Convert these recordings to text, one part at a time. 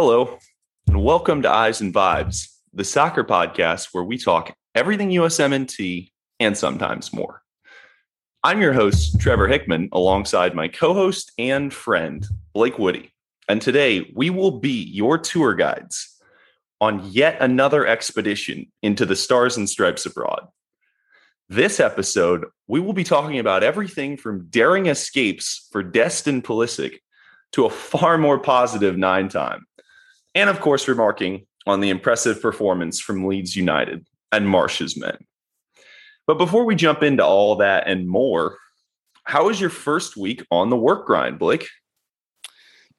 Hello, and welcome to Eyes and Vibes, the soccer podcast where we talk everything USMNT and sometimes more. I'm your host, Trevor Hickman, alongside my co host and friend, Blake Woody. And today we will be your tour guides on yet another expedition into the stars and stripes abroad. This episode, we will be talking about everything from daring escapes for Destin Pulisic to a far more positive nine time. And of course, remarking on the impressive performance from Leeds United and Marsch's men. But before we jump into all that and more, how was your first week on the work grind, Blake?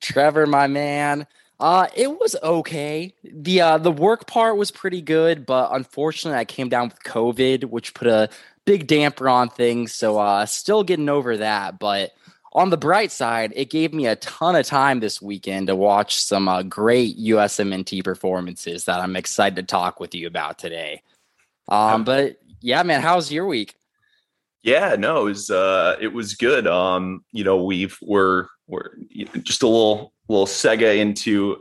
Trevor, my man, uh, it was okay. The uh, the work part was pretty good, but unfortunately, I came down with COVID, which put a big damper on things. So, uh, still getting over that. But on the bright side, it gave me a ton of time this weekend to watch some uh, great USMNT performances that I'm excited to talk with you about today. Um, but yeah, man, how's your week? Yeah, no, it was uh, it was good. Um, you know, we've we're we're just a little little sega into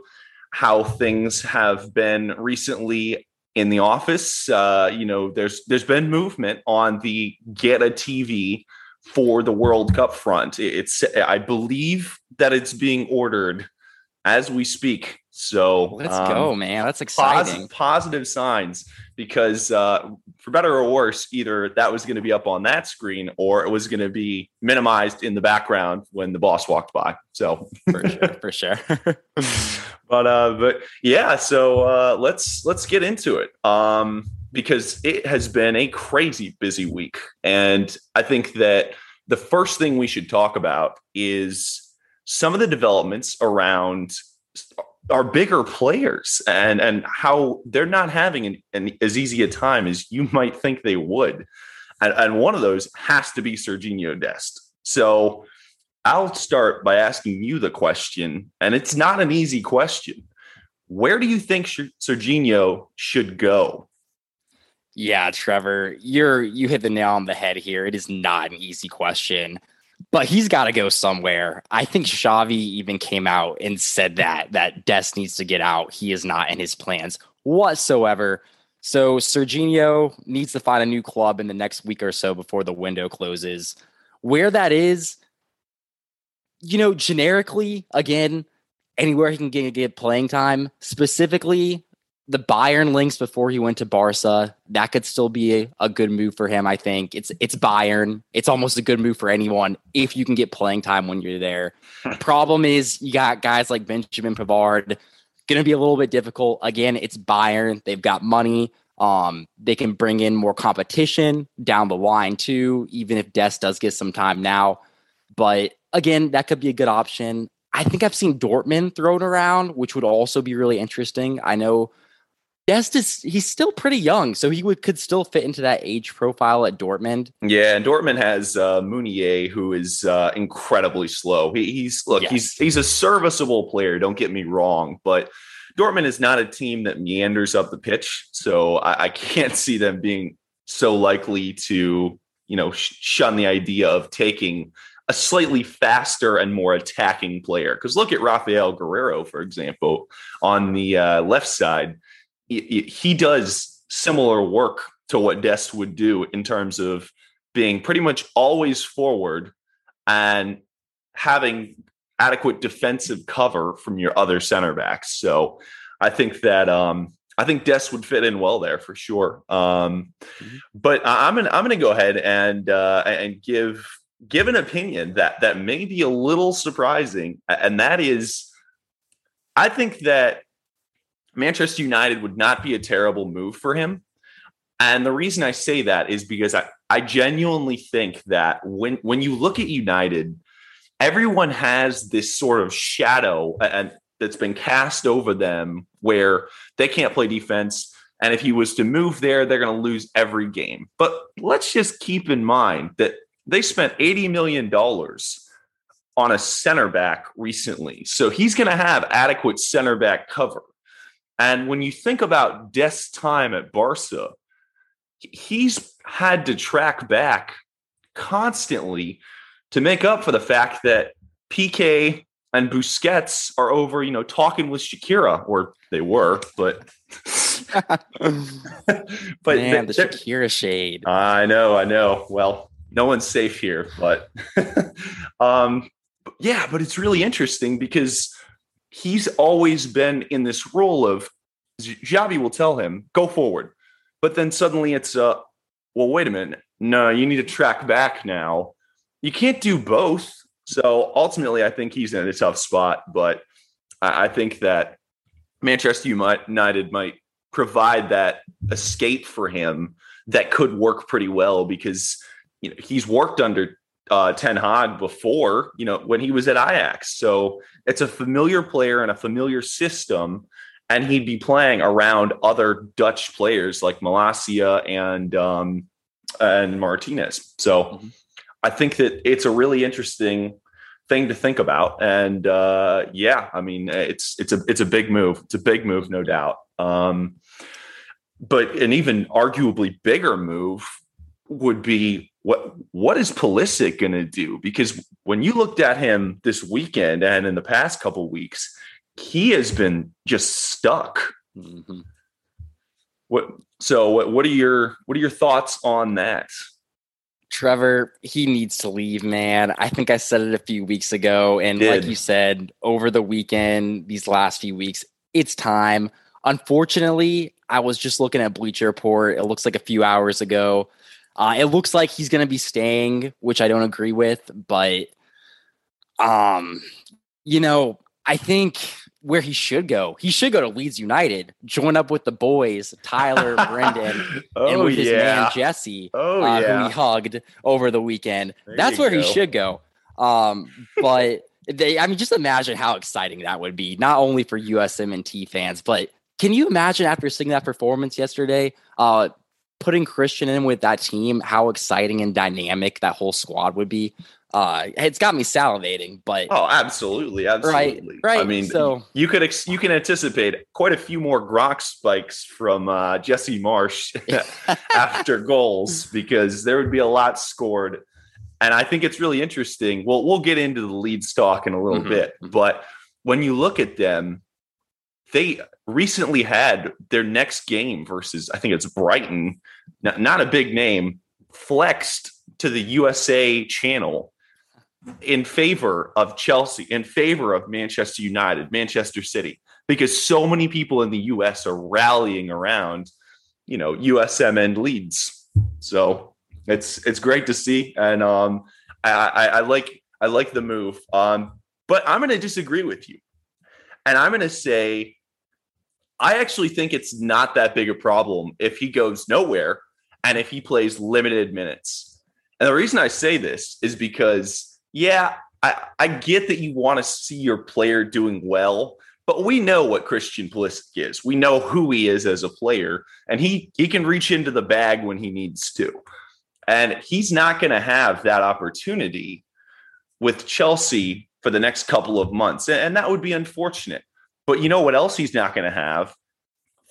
how things have been recently in the office. Uh, you know, there's there's been movement on the get a TV for the World Cup front. It's I believe that it's being ordered as we speak. So let's um, go, man. That's exciting. Positive, positive signs because uh, for better or worse, either that was going to be up on that screen or it was going to be minimized in the background when the boss walked by. So for sure, for sure. but uh, but yeah, so uh, let's let's get into it. Um, because it has been a crazy busy week, and I think that the first thing we should talk about is some of the developments around our bigger players and and how they're not having an, an, as easy a time as you might think they would. And, and one of those has to be Serginho Dest. So I'll start by asking you the question, and it's not an easy question. Where do you think Serginho should go? Yeah, Trevor, you're you hit the nail on the head here. It is not an easy question but he's got to go somewhere. I think Xavi even came out and said that that Dest needs to get out. He is not in his plans whatsoever. So Serginho needs to find a new club in the next week or so before the window closes. Where that is, you know, generically, again, anywhere he can get, get playing time. Specifically, the Bayern links before he went to Barca. That could still be a, a, good move for him. I think it's it's Bayern. It's almost a good move for anyone if you can get playing time when you're there. Problem is you got guys like Benjamin Pavard. Going to be a little bit difficult. Again, it's Bayern. They've got money. Um, they can bring in more competition down the line too, even if Dest does get some time now. But again, that could be a good option. I think I've seen Dortmund thrown around, which would also be really interesting. I know Dest is he's still pretty young, so he would could still fit into that age profile at Dortmund. Yeah, and Dortmund has uh, Meunier, who is uh, incredibly slow. He, he's look, yes. he's he's a serviceable player. Don't get me wrong, but Dortmund is not a team that meanders up the pitch, so I, I can't see them being so likely to you know sh- shun the idea of taking a slightly faster and more attacking player. Because look at Raphael Guerreiro, for example, on the uh, left side he does similar work to what Dest would do in terms of being pretty much always forward and having adequate defensive cover from your other center backs. So I think that um, I think Dest would fit in well there for sure. Um, mm-hmm. But I'm gonna I'm gonna go ahead and uh, and give give an opinion that that may be a little surprising, and that is, I think that Manchester United would not be a terrible move for him. And the reason I say that is because I, I genuinely think that when when you look at United, everyone has this sort of shadow and that's been cast over them where they can't play defense. And if he was to move there, they're going to lose every game. But let's just keep in mind that they spent $80 million on a center back recently. So he's going to have adequate center back cover. And when you think about Dest's time at Barca, he's had to track back constantly to make up for the fact that Piqué and Busquets are over, you know, talking with Shakira, or they were, but but Man, the Shakira shade. I know, I know. Well, no one's safe here, but um, yeah, but it's really interesting because he's always been in this role of Xavi will tell him, go forward. But then suddenly it's uh well, wait a minute. No, you need to track back now. You can't do both. So ultimately, I think he's in a tough spot, but I, I think that Manchester United might provide that escape for him that could work pretty well because you know he's worked under uh, Ten Hag before, you know, when he was at Ajax. So it's a familiar player and a familiar system, and he'd be playing around other Dutch players like Malacia and um, and Martinez. So mm-hmm. I think that it's a really interesting thing to think about. And uh, yeah, I mean, it's it's a it's a big move. It's a big move, no doubt. Um, but an even arguably bigger move would be what what is Pulisic going to do? Because when you looked at him this weekend and in the past couple weeks, he has been just stuck. Mm-hmm. What so? What, what are your what are your thoughts on that? Trevor, he needs to leave, man. I think I said it a few weeks ago. And like you said, over the weekend, these last few weeks, it's time. Unfortunately, I was just looking at Bleacher Report. It looks like a few hours ago. Uh, it looks like he's going to be staying, which I don't agree with. But, um, you know, I think where he should go. He should go to Leeds United, join up with the boys, Tyler, Brendan, oh, and with his man Jesse, oh, uh, yeah. who he hugged over the weekend. There That's where go. he should go. Um, but they, I mean, just imagine how exciting that would be, not only for USMNT fans, but can you imagine after seeing that performance yesterday, uh, putting Christian in with that team, how exciting and dynamic that whole squad would be? uh it's got me salivating but oh absolutely absolutely right, right. i mean so you could ex- you can anticipate quite a few more Gronk spikes from uh jesse Marsch after goals because there would be a lot scored and i think it's really interesting well we'll get into the lead stock in a little mm-hmm. bit mm-hmm. but when you look at them they recently had their next game versus i think it's brighton not, not a big name flexed to the usa channel in favor of Chelsea, in favor of Manchester United, Manchester City, because so many people in the US are rallying around, you know, USM and Leeds. So it's it's great to see. And um I, I, I like I like the move. Um, but I'm gonna disagree with you. And I'm gonna say I actually think it's not that big a problem if he goes nowhere and if he plays limited minutes. And the reason I say this is because yeah, I, I get that you want to see your player doing well, but we know what Christian Pulisic is. We know who he is as a player, and he he can reach into the bag when he needs to. And he's not going to have that opportunity with Chelsea for the next couple of months. And that would be unfortunate. But you know what else he's not going to have?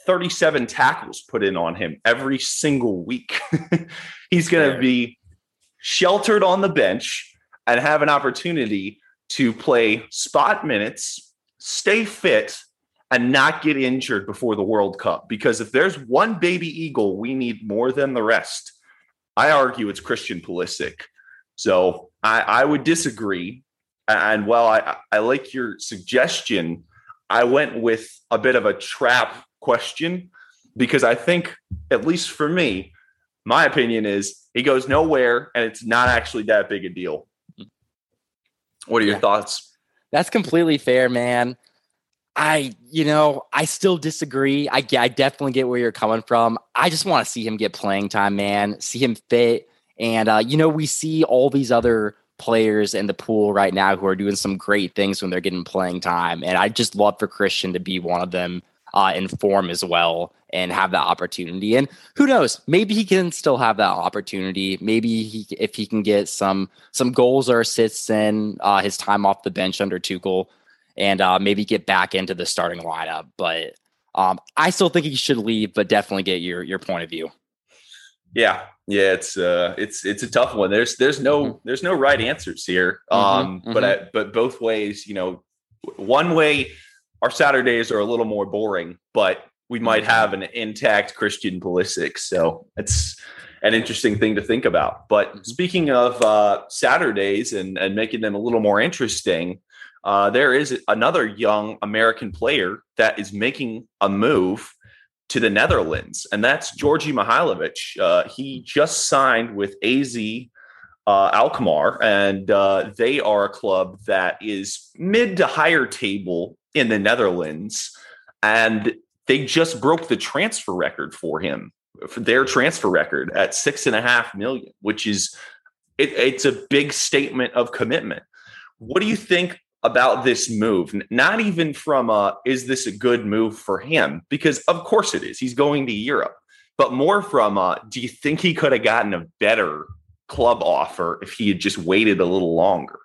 37 tackles put in on him every single week. he's going to be sheltered on the bench and have an opportunity to play spot minutes, stay fit, and not get injured before the World Cup. Because if there's one baby eagle we need more than the rest, I argue it's Christian Pulisic. So I, I would disagree. And while I, I like your suggestion, I went with a bit of a trap question because I think, at least for me, my opinion is he goes nowhere and it's not actually that big a deal. What are your yeah. thoughts? That's completely fair, man. I, you know, I still disagree. I, I definitely get where you're coming from. I just want to see him get playing time, man. See him fit. And, uh, you know, we see all these other players in the pool right now who are doing some great things when they're getting playing time. And I just love for Christian to be one of them uh, in form as well and have that opportunity. And who knows, maybe he can still have that opportunity. Maybe he, if he can get some some goals or assists in uh, his time off the bench under Tuchel, and uh, maybe get back into the starting lineup. But um, I still think he should leave, but definitely get your your point of view. Yeah, yeah, it's uh, it's it's a tough one. There's there's no mm-hmm. there's no right answers here. Mm-hmm, um, mm-hmm. but I, but both ways, you know, one way our Saturdays are a little more boring, but we might mm-hmm. have an intact Christian Pulisic. So it's an interesting thing to think about. But mm-hmm. speaking of uh, Saturdays and, and making them a little more interesting, uh, there is another young American player that is making a move to the Netherlands, and that's Georgi Mihailovic. Uh, he just signed with AZ uh, Alkmaar, and uh, they are a club that is mid to higher table in the Netherlands. And they just broke the transfer record for him, for their transfer record at six and a half million, which is it, it's a big statement of commitment. What do you think about this move? Not even from uh, is this a good move for him? Because of course it is. He's going to Europe, but more from uh, do you think he could have gotten a better club offer if he had just waited a little longer?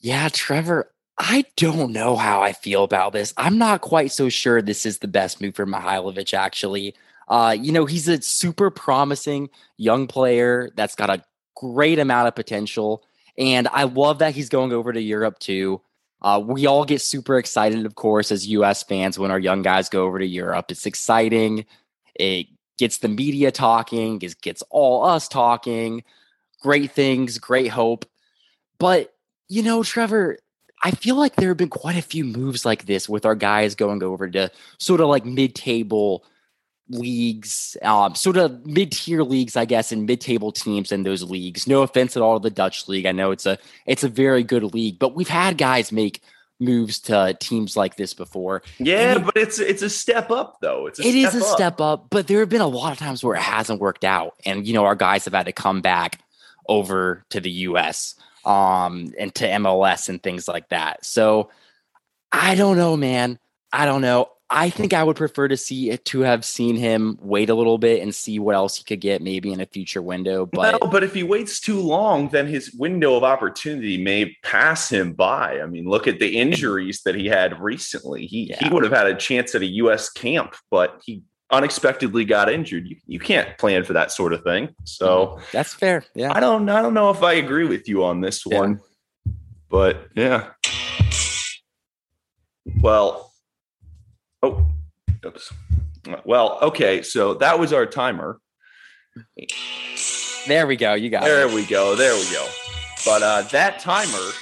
Yeah, Trevor, I don't know how I feel about this. I'm not quite so sure this is the best move for Mihailovic, actually. Uh, you know, he's a super promising young player that's got a great amount of potential. And I love that he's going over to Europe too. Uh, we all get super excited, of course, as US fans when our young guys go over to Europe. It's exciting. It gets the media talking, it gets all us talking. Great things, great hope. But, you know, Trevor, I feel like there have been quite a few moves like this with our guys going over to sort of like mid-table leagues, um, sort of mid-tier leagues, I guess, and mid-table teams in those leagues. No offense at all to the Dutch league. I know it's a it's a very good league, but we've had guys make moves to teams like this before. Yeah, it, but it's it's a step up though. It's a it is a up. step up, but there have been a lot of times where it hasn't worked out, and you know our guys have had to come back over to the U.S um, and to MLS and things like that. So I don't know, man. I don't know. I think I would prefer to see it to have seen him wait a little bit and see what else he could get maybe in a future window. But no, but if he waits too long, then his window of opportunity may pass him by. I mean, look at the injuries that he had recently. He yeah. he would have had a chance at a US camp, but he unexpectedly got injured. You, you can't plan for that sort of thing. So mm-hmm. that's fair. Yeah. I don't I don't know if I agree with you on this yeah. one. But yeah. Well, oops. Well, okay, so that was our timer. There we go. You got there it. There we go. There we go. But uh, that timer,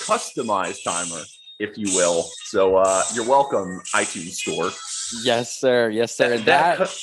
customized timer, if you will. So uh, you're welcome, iTunes Store. Yes, sir. Yes, sir. That, that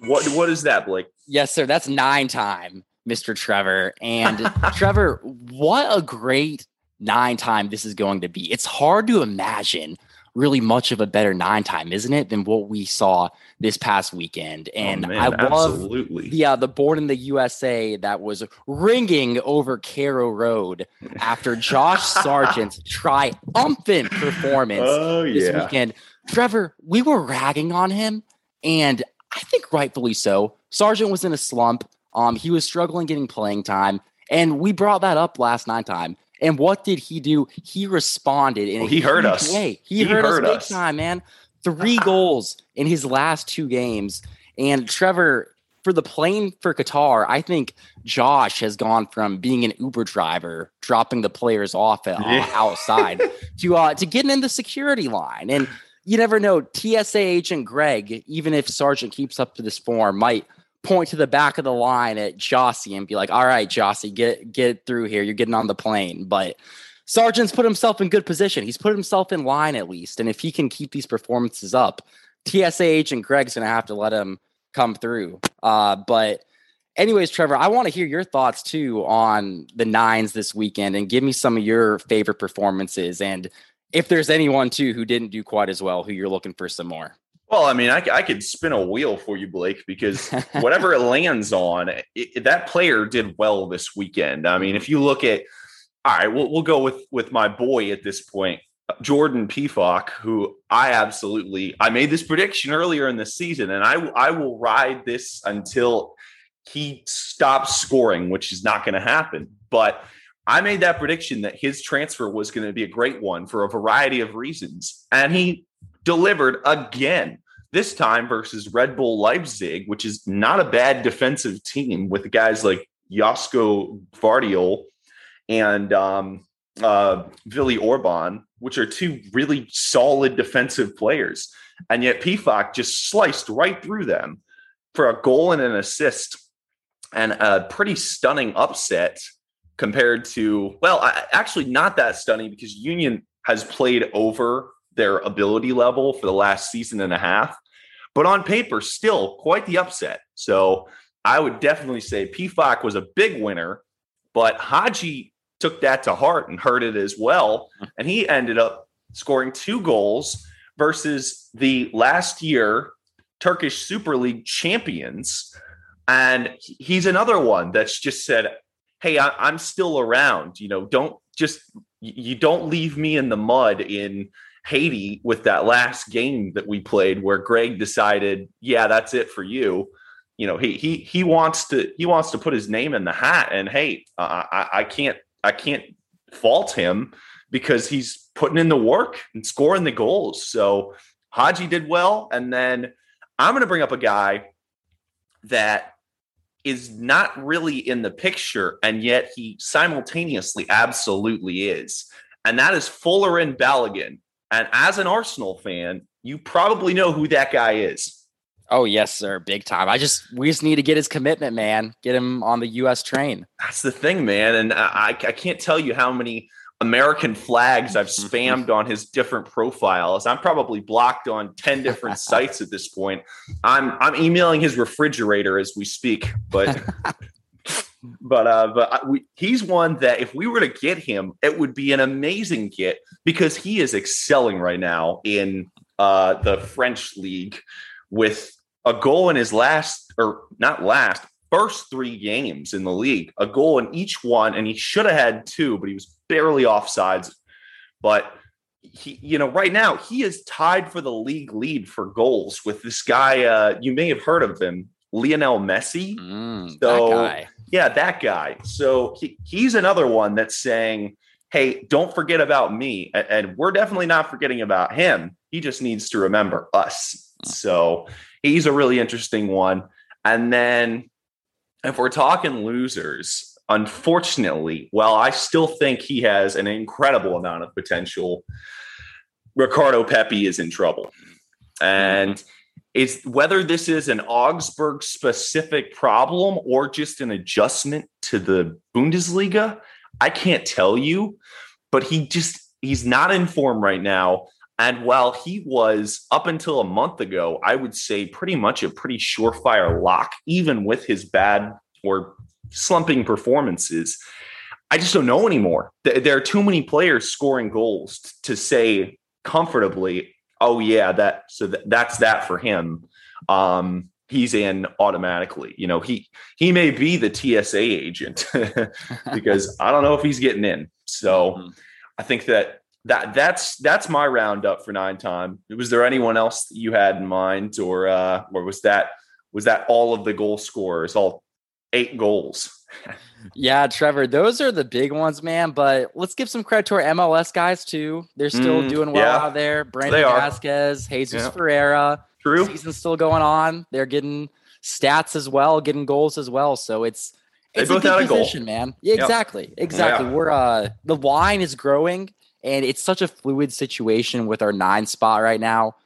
what what is that, Blake? Yes, sir. That's nine time, Mr. Trevor. And Trevor, what a great nine time this is going to be. It's hard to imagine really much of a better nine time, isn't it, than what we saw this past weekend? Oh, and oh, man, I love absolutely. the uh, the born in the USA that was ringing over Carrow Road after Josh Sargent's triumphant performance oh, yeah. this weekend. Trevor, we were ragging on him, and I think rightfully so. Sargent was in a slump. Um, he was struggling getting playing time, and we brought that up last night time. And what did he do? He responded in well, he heard us. Way. He, he heard, heard, us big time, man. Three goals in his last two games. And Trevor, for the plane for Qatar, I think Josh has gone from being an Uber driver, dropping the players off uh, yeah. outside, to uh, to getting in the security line. And you never know. TSA agent Greg, even if Sargent keeps up to this form, might point to the back of the line at Jossie and be like, "All right, Jossie, get get through here. You're getting on the plane." But Sargent's put himself in good position. He's put himself in line at least, and if he can keep these performances up, TSA agent Greg's to have to let him come through. Uh, but anyways, Trevor, I want to hear your thoughts too on the nines this weekend and give me some of your favorite performances and if there's anyone too who didn't do quite as well, who you're looking for some more. Well, I mean, I, I could spin a wheel for you, Blake, because whatever it lands on, it, that player did well this weekend. I mean, if you look at, all right, we'll, we'll go with with my boy at this point, Jordan Pefok, who I absolutely I made this prediction earlier in the season, and I I will ride this until he stops scoring, which is not going to happen. But I made that prediction that his transfer was going to be a great one for a variety of reasons. And he delivered again, this time versus Red Bull Leipzig, which is not a bad defensive team with guys like Josko Gvardiol and um, uh, Willi Orban, which are two really solid defensive players. And yet Pefok just sliced right through them for a goal and an assist and a pretty stunning upset compared to, well, actually not that stunning because Union has played over their ability level for the last season and a half. But on paper, still quite the upset. So I would definitely say Pefok was a big winner, but Haji took that to heart and heard it as well. And he ended up scoring two goals versus the last year Turkish Super League champions. And he's another one that's just said, Hey, I, am still around. You know, don't just, you don't leave me in the mud in Haiti with that last game that we played where Greg decided, yeah, that's it for you. You know, he he he wants to he wants to put his name in the hat, and hey, I, I can't I can't fault him because he's putting in the work and scoring the goals. So Haji did well. And then I'm going to bring up a guy that is not really in the picture, and yet he simultaneously absolutely is. And that is Folarin Balogun. And as an Arsenal fan, you probably know who that guy is. Oh yes, sir, big time. I just we just need to get his commitment, man. Get him on the U.S. train. That's the thing, man. And I I can't tell you how many American flags I've spammed on his different profiles. I'm probably blocked on ten different sites at this point. I'm I'm emailing his refrigerator as we speak, but. but uh, but we, he's one that if we were to get him, it would be an amazing get because he is excelling right now in uh, the French league with a goal in his last, or not last, first three games in the league, a goal in each one, and he should have had two, but he was barely offsides. But he, you know, right now he is tied for the league lead for goals with this guy. Uh, you may have heard of him, Lionel Messi. Mm, so, that yeah, that guy. So he, he's another one that's saying, "Hey, don't forget about me," and we're definitely not forgetting about him. He just needs to remember us. Mm. So He's a really interesting one. And then if we're talking losers, unfortunately, well, I still think he has an incredible amount of potential. Ricardo Pepi is in trouble. And it's whether this is an Augsburg specific problem or just an adjustment to the Bundesliga, I can't tell you, but he just he's not in form right now. And while he was up until a month ago, I would say pretty much a pretty surefire lock, even with his bad or slumping performances. I just don't know anymore. There are too many players scoring goals to say comfortably, "Oh yeah, that so that's that for him." Um, he's in automatically. You know, he he may be the TSA agent because I don't know if he's getting in. So mm-hmm. I think that that that's that's my roundup for nine time. Was there anyone else that you had in mind, or uh, or was that was that all of the goal scorers, all eight goals? Yeah, Trevor, those are the big ones, man. But let's give some credit to our MLS guys too. They're still mm, doing well yeah. out there. Brandon Vazquez, Jesus yeah. Ferreira. True. Season's still going on. They're getting stats as well, getting goals as well. So it's it's they a good position, man. Yeah, exactly. Yep. Exactly. Yeah. We're uh the line is growing and it's such a fluid situation with our nine spot right now.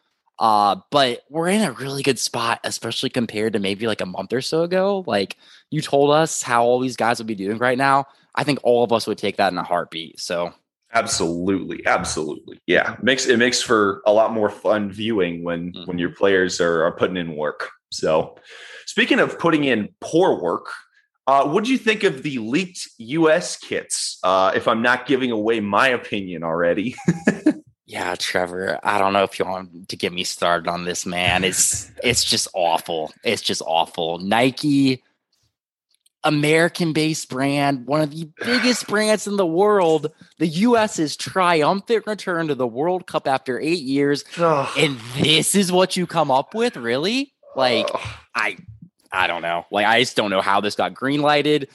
Uh, but we're in a really good spot, especially compared to maybe like a month or so ago. Like you told us how all these guys would be doing right now. I think all of us would take that in a heartbeat. So absolutely, absolutely, yeah, it makes it makes for a lot more fun viewing when mm-hmm. when your players are, are putting in work. So, speaking of putting in poor work, uh, what do you think of the leaked US kits? Uh, if I'm not giving away my opinion already. yeah, Trevor, I don't know if you want to get me started on this, man. It's it's just awful. It's just awful. Nike, American based brand, one of the biggest brands in the world. The US's triumphant return to the World Cup after eight years. and this is what you come up with, really? Like, I I don't know. Like, I just don't know how this got green lighted.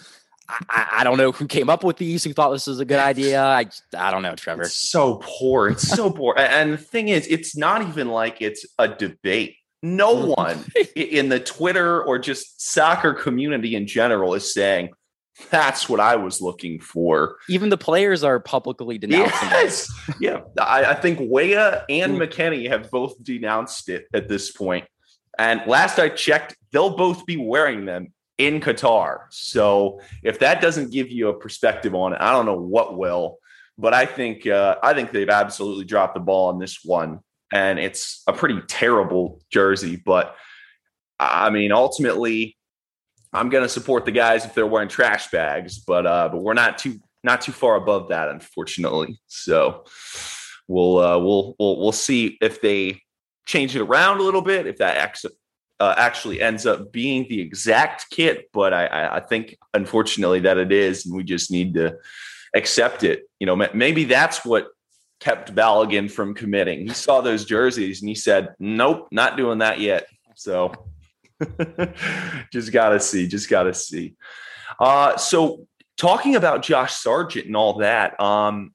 I, I, don't know who came up with these, who thought this was a good idea. I, I don't know, Trevor. It's so poor. It's so poor. And the thing is, it's not even like it's a debate. No mm-hmm. one in the Twitter or just soccer community in general is saying, That's what I was looking for. Even the players are publicly denouncing yes. it. yeah. I, I, think Weah and mm. McKennie have both denounced it at this point. And last I checked, they'll both be wearing them in Qatar. So if that doesn't give you a perspective on it, I don't know what will. But I think uh, I think they've absolutely dropped the ball on this one, and it's a pretty terrible jersey. But I mean, ultimately, I'm going to support the guys if they're wearing trash bags, but uh, but we're not too not too far above that, unfortunately. So we'll uh, we'll we'll we'll see if they change it around a little bit, if that uh, actually ends up being the exact kit. But I, I think unfortunately that it is, and we just need to accept it. You know, maybe that's what kept Balogun from committing. He saw those jerseys and he said, "Nope, not doing that yet." So just gotta see, just gotta see. Uh, so talking about Josh Sargent and all that, um,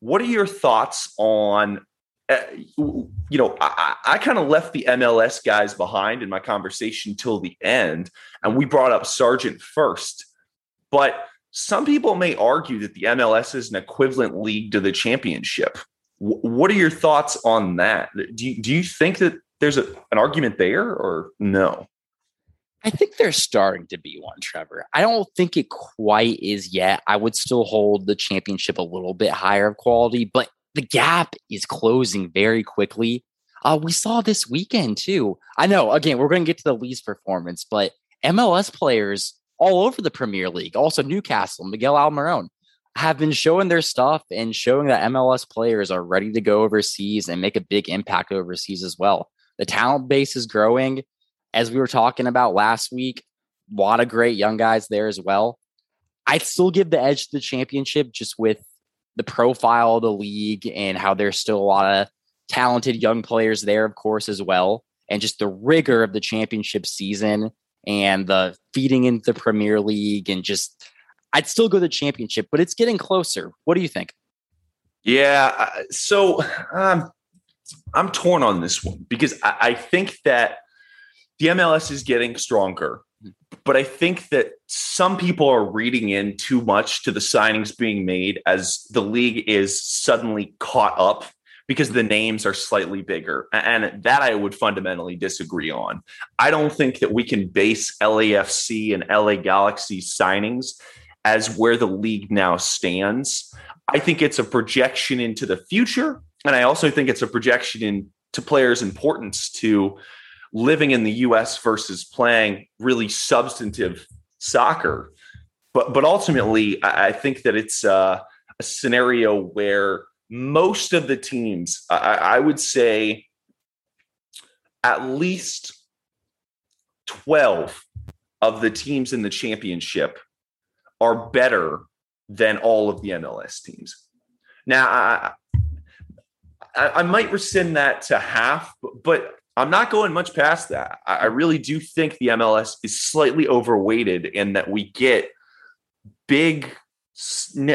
what are your thoughts on? Uh, you know, I, I kind of left the MLS guys behind in my conversation till the end, and we brought up Sargent first. But some people may argue that the MLS is an equivalent league to the championship. W- what are your thoughts on that? Do you, do you think that there's a, an argument there or no? I think there's starting to be one, Trevor. I don't think it quite is yet. I would still hold the championship a little bit higher of quality, but the gap is closing very quickly. Uh, we saw this weekend too. I know, again, we're going to get to the Leeds performance, but MLS players all over the Premier League, also Newcastle, Miguel Almiron, have been showing their stuff and showing that MLS players are ready to go overseas and make a big impact overseas as well. The talent base is growing as we were talking about last week, a lot of great young guys there as well. I'd still give the edge to the championship just with the profile of the league and how there's still a lot of talented young players there, of course, as well. And just the rigor of the championship season and the feeding into the Premier League and just I'd still go to the championship, but it's getting closer. What do you think? Yeah, so um, I'm torn on this one because I, I think that the MLS is getting stronger, but I think that some people are reading in too much to the signings being made as the league is suddenly caught up because the names are slightly bigger. And that I would fundamentally disagree on. I don't think that we can base LAFC and LA Galaxy signings as where the league now stands. I think it's a projection into the future. And I also think it's a projection into players' importance to living in the US versus playing really substantive soccer. But but ultimately, I, think that it's uh, a scenario where most of the teams, I, I would say, at least twelve of the teams in the championship are better than all of the MLS teams. Now, I, I, I might rescind that to half, but I'm not going much past that. I really do think the MLS is slightly overweighted in that we get big,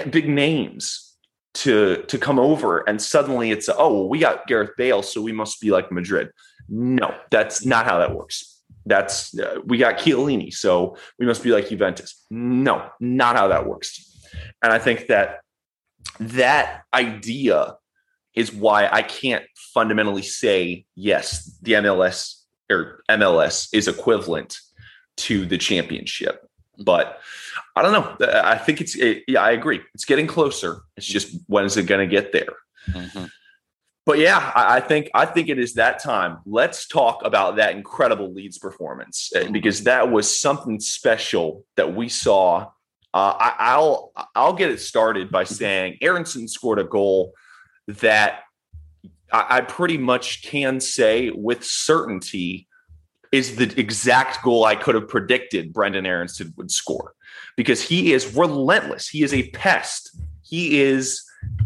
big names to to come over, and suddenly it's oh well, we got Gareth Bale, so we must be like Madrid. No, that's not how that works. That's uh, we got Chiellini, so we must be like Juventus. No, not how that works. And I think that that idea is why I can't fundamentally say yes, the MLS or MLS is equivalent to the championship. But I don't know. I think it's it, yeah, I agree. It's getting closer. It's just when is it going to get there? Mm-hmm. But yeah, I, I, think I think it is that time. Let's talk about that incredible Leeds performance uh, mm-hmm. because that was something special that we saw. Uh, I, will I'll get it started by mm-hmm. saying Aaronson scored a goal that I, I pretty much can say with certainty is the exact goal I could have predicted Brendan Aaronson would score because he is relentless. He is a pest. He is,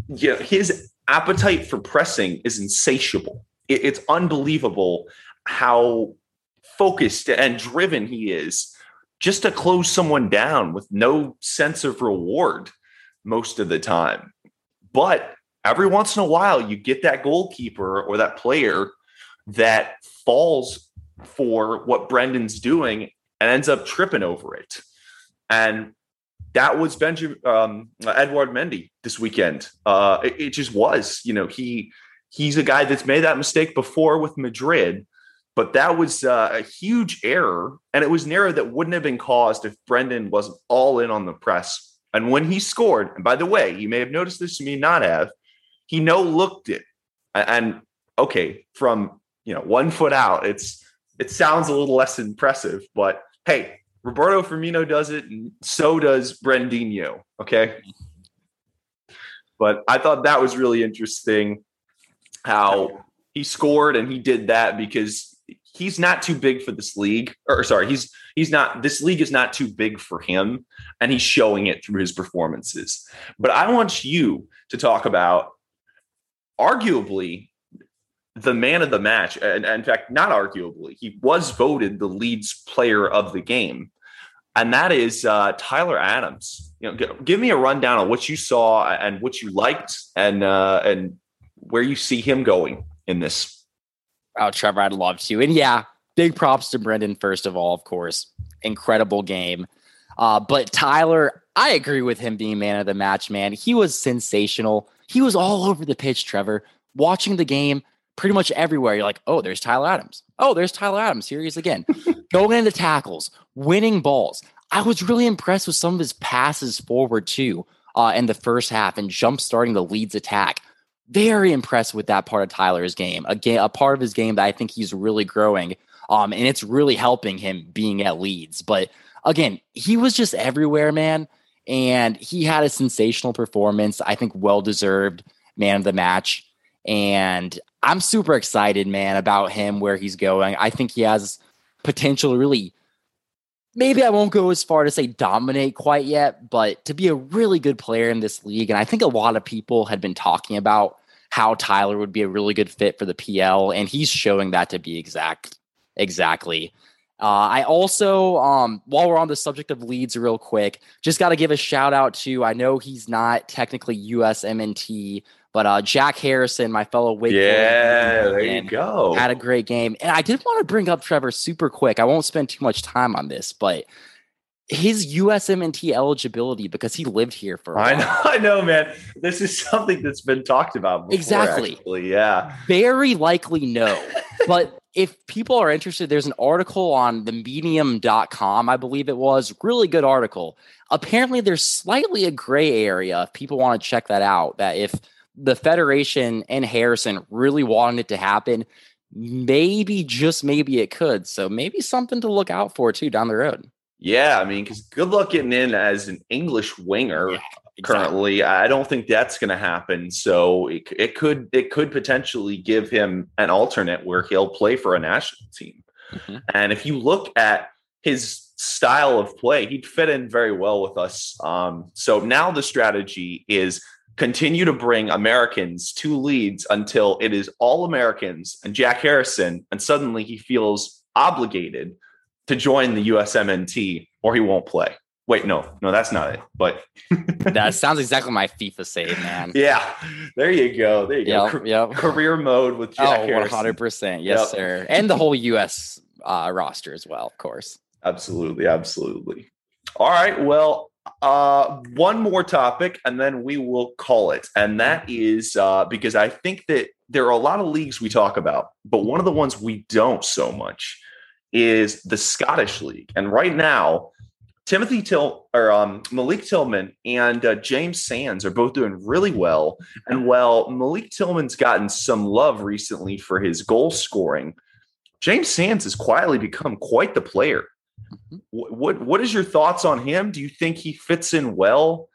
you know, his appetite for pressing is insatiable. It, it's unbelievable how focused and driven he is just to close someone down with no sense of reward most of the time. But every once in a while you get that goalkeeper or that player that falls for what Brendan's doing and ends up tripping over it. And that was Benjamin um, Edouard Mendy this weekend. Uh, it, it, just was. You know, he he's a guy that's made that mistake before with Madrid, but that was uh, a huge error, and it was an error that wouldn't have been caused if Brendan wasn't all in on the press. And when he scored, and by the way, you may have noticed this, you may not have, he no looked it. And okay, from you know one foot out, it's it sounds a little less impressive, but hey, Roberto Firmino does it, and so does Brandinho. Okay. But I thought that was really interesting how he scored and he did that because he's not too big for this league. Or sorry, he's he's not this league is not too big for him, and he's showing it through his performances. But I want you to talk about arguably the man of the match, and, in fact, not arguably, he was voted the Leeds player of the game, and that is uh, Tyler Adams. You know, g- give me a rundown on what you saw and what you liked, and uh, and where you see him going in this. Oh, Trevor, I'd love to, and yeah, big props to Brendan first of all, of course, incredible game. Uh, but Tyler, I agree with him being man of the match. Man, he was sensational. He was all over the pitch. Trevor, watching the game pretty much everywhere. You're like, oh, there's Tyler Adams. Oh, there's Tyler Adams. Here he is again. Going into tackles, winning balls. I was really impressed with some of his passes forward too uh, in the first half and jump starting the Leeds attack. Very impressed with that part of Tyler's game. A, game, a part of his game that I think he's really growing. Um, and it's really helping him being at Leeds. But again, he was just everywhere, man. And he had a sensational performance. I think well deserved man of the match. And I'm super excited, man, about him, where he's going. I think he has potential to really, maybe I won't go as far to say dominate quite yet, but to be a really good player in this league. And I think a lot of people had been talking about how Tyler would be a really good fit for the PL, and he's showing that to be exact exactly. Uh, I also, um, while we're on the subject of Leeds, real quick, just got to give a shout out to. I know he's not technically USMNT, but uh, Jack Harrison, my fellow Wake, yeah, there you go, had a great game. And I did want to bring up Trevor super quick. I won't spend too much time on this, but his USMNT eligibility because he lived here for. I know, I know, man. This is something that's been talked about. Before, exactly. Actually. Yeah. Very likely no, but if people are interested, there's an article on the medium.com, I believe it was. Really good article. Apparently, there's slightly a gray area if people want to check that out. That if the Federation and Harrison really wanted it to happen, maybe just maybe it could. So maybe something to look out for too down the road. Yeah, I mean, because good luck getting in as an English winger. Yeah, exactly. Currently, I don't think that's going to happen. So it, it could it could potentially give him an alternate where he'll play for a national team. Mm-hmm. And if you look at his style of play, he'd fit in very well with us. Um, so now the strategy is continue to bring Americans to Leeds until it is all Americans and Jack Harrison, and suddenly he feels obligated to join the USMNT or he won't play. Wait, no, no, that's not it. But that sounds exactly my FIFA save, man. Yeah, there you go. There you yep, go. Yep. Career mode with Jack oh, 100%. Yes, yep. sir. And the whole US uh, roster as well, of course. Absolutely. Absolutely. All right. Well, uh, one more topic, and then we will call it. And that is uh, because I think that there are a lot of leagues we talk about, but one of the ones we don't so much is the Scottish League. And right now, Timothy Till or um, Malik Tillman and uh, James Sands are both doing really well. And while Malik Tillman's gotten some love recently for his goal scoring, James Sands has quietly become quite the player. Mm-hmm. What what is your thoughts on him? Do you think he fits in well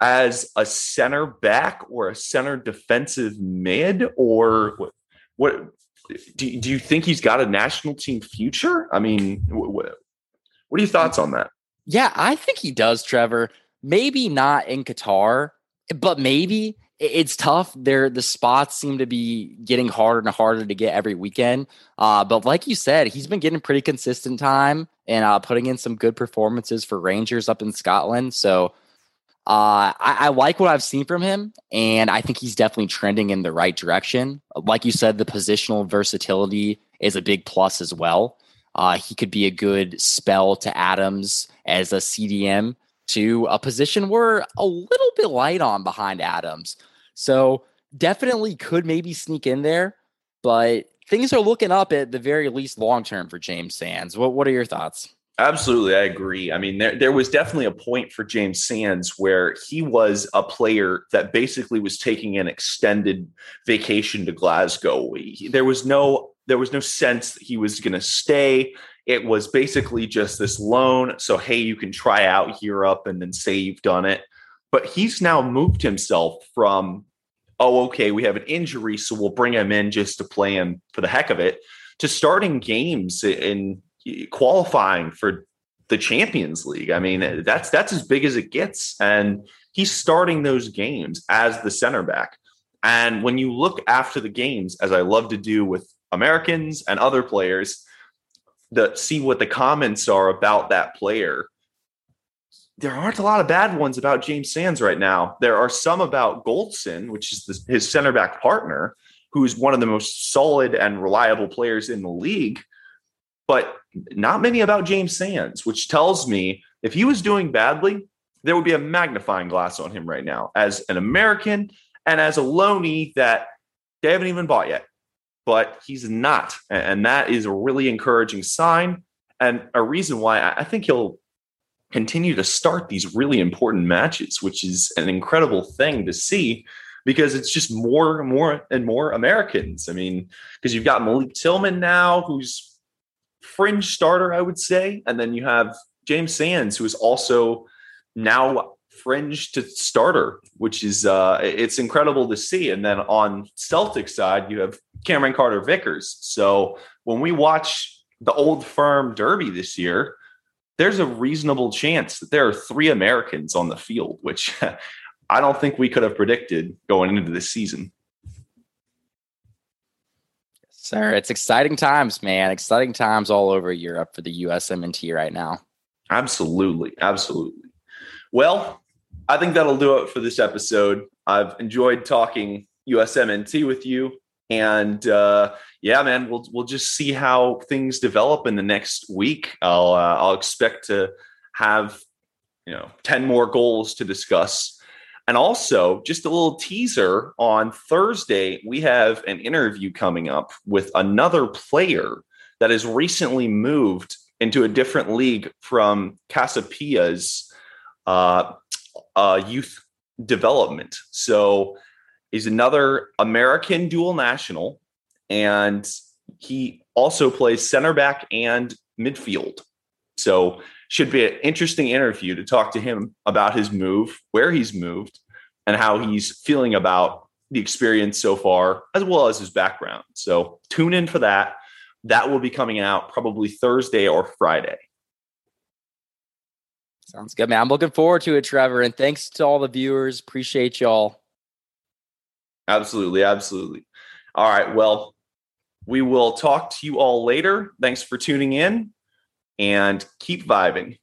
as a center back or a center defensive mid, or what? Do, do you think he's got a national team future? I mean, what, what are your thoughts on that? Yeah, I think he does, Trevor. Maybe not in Qatar, but maybe it's tough. There, the spots seem to be getting harder and harder to get every weekend. Uh, but like you said, he's been getting pretty consistent time and uh, putting in some good performances for Rangers up in Scotland. So uh, I, I, like what I've seen from him, and I think he's definitely trending in the right direction. Like you said, the positional versatility is a big plus as well. Uh, he could be a good spell to Adams as a CDM to a position we're a little bit light on behind Adams. So definitely could maybe sneak in there, but things are looking up at the very least long term for James Sands. What what are your thoughts? Absolutely, I agree. I mean, there, there was definitely a point for James Sands where he was a player that basically was taking an extended vacation to Glasgow. He, there was no there was no sense that he was going to stay. It was basically just this loan. So hey, you can try out Europe and then say you've done it. But he's now moved himself from oh, okay, we have an injury, so we'll bring him in just to play him for the heck of it, to starting games in qualifying for the Champions League. I mean, that's that's as big as it gets, and he's starting those games as the center back. And when you look after the games, as I love to do with Americans and other players, to see what the comments are about that player there aren't a lot of bad ones about James Sands right now. There are some about Goldson, which is the, his center back partner, who's one of the most solid and reliable players in the league, but not many about James Sands, which tells me if he was doing badly, there would be a magnifying glass on him right now as an American and as a loanee that they haven't even bought yet. But he's not. And that is a really encouraging sign and a reason why I think he'll continue to start these really important matches, which is an incredible thing to see because it's just more and more and more Americans. I mean, because you've got Malik Tillman now, who's fringe starter, I would say, and then you have James Sands, who is also now fringe to starter, which is uh it's incredible to see. And then on Celtic side, you have Cameron Carter Vickers. So when we watch the old firm derby this year, there's a reasonable chance that there are three Americans on the field, which I don't think we could have predicted going into this season. Sir, it's exciting times, man. Exciting times all over Europe for the USMNT right now. Absolutely. Absolutely. Well, I think that'll do it for this episode. I've enjoyed talking USMNT with you. And uh, yeah, man, we'll we'll just see how things develop in the next week. I'll uh, I'll expect to have you know ten more goals to discuss, and also just a little teaser on Thursday. We have an interview coming up with another player that has recently moved into a different league from Casa Pia's uh, uh, youth development. So He's another American dual national, and he also plays center back and midfield. So, should be an interesting interview to talk to him about his move, where he's moved, and how he's feeling about the experience so far, as well as his background. So, tune in for that. That will be coming out probably Thursday or Friday. Sounds good, man. I'm looking forward to it, Trevor. And thanks to all the viewers. Appreciate y'all. Absolutely. Absolutely. All right. Well, we will talk to you all later. Thanks for tuning in and keep vibing.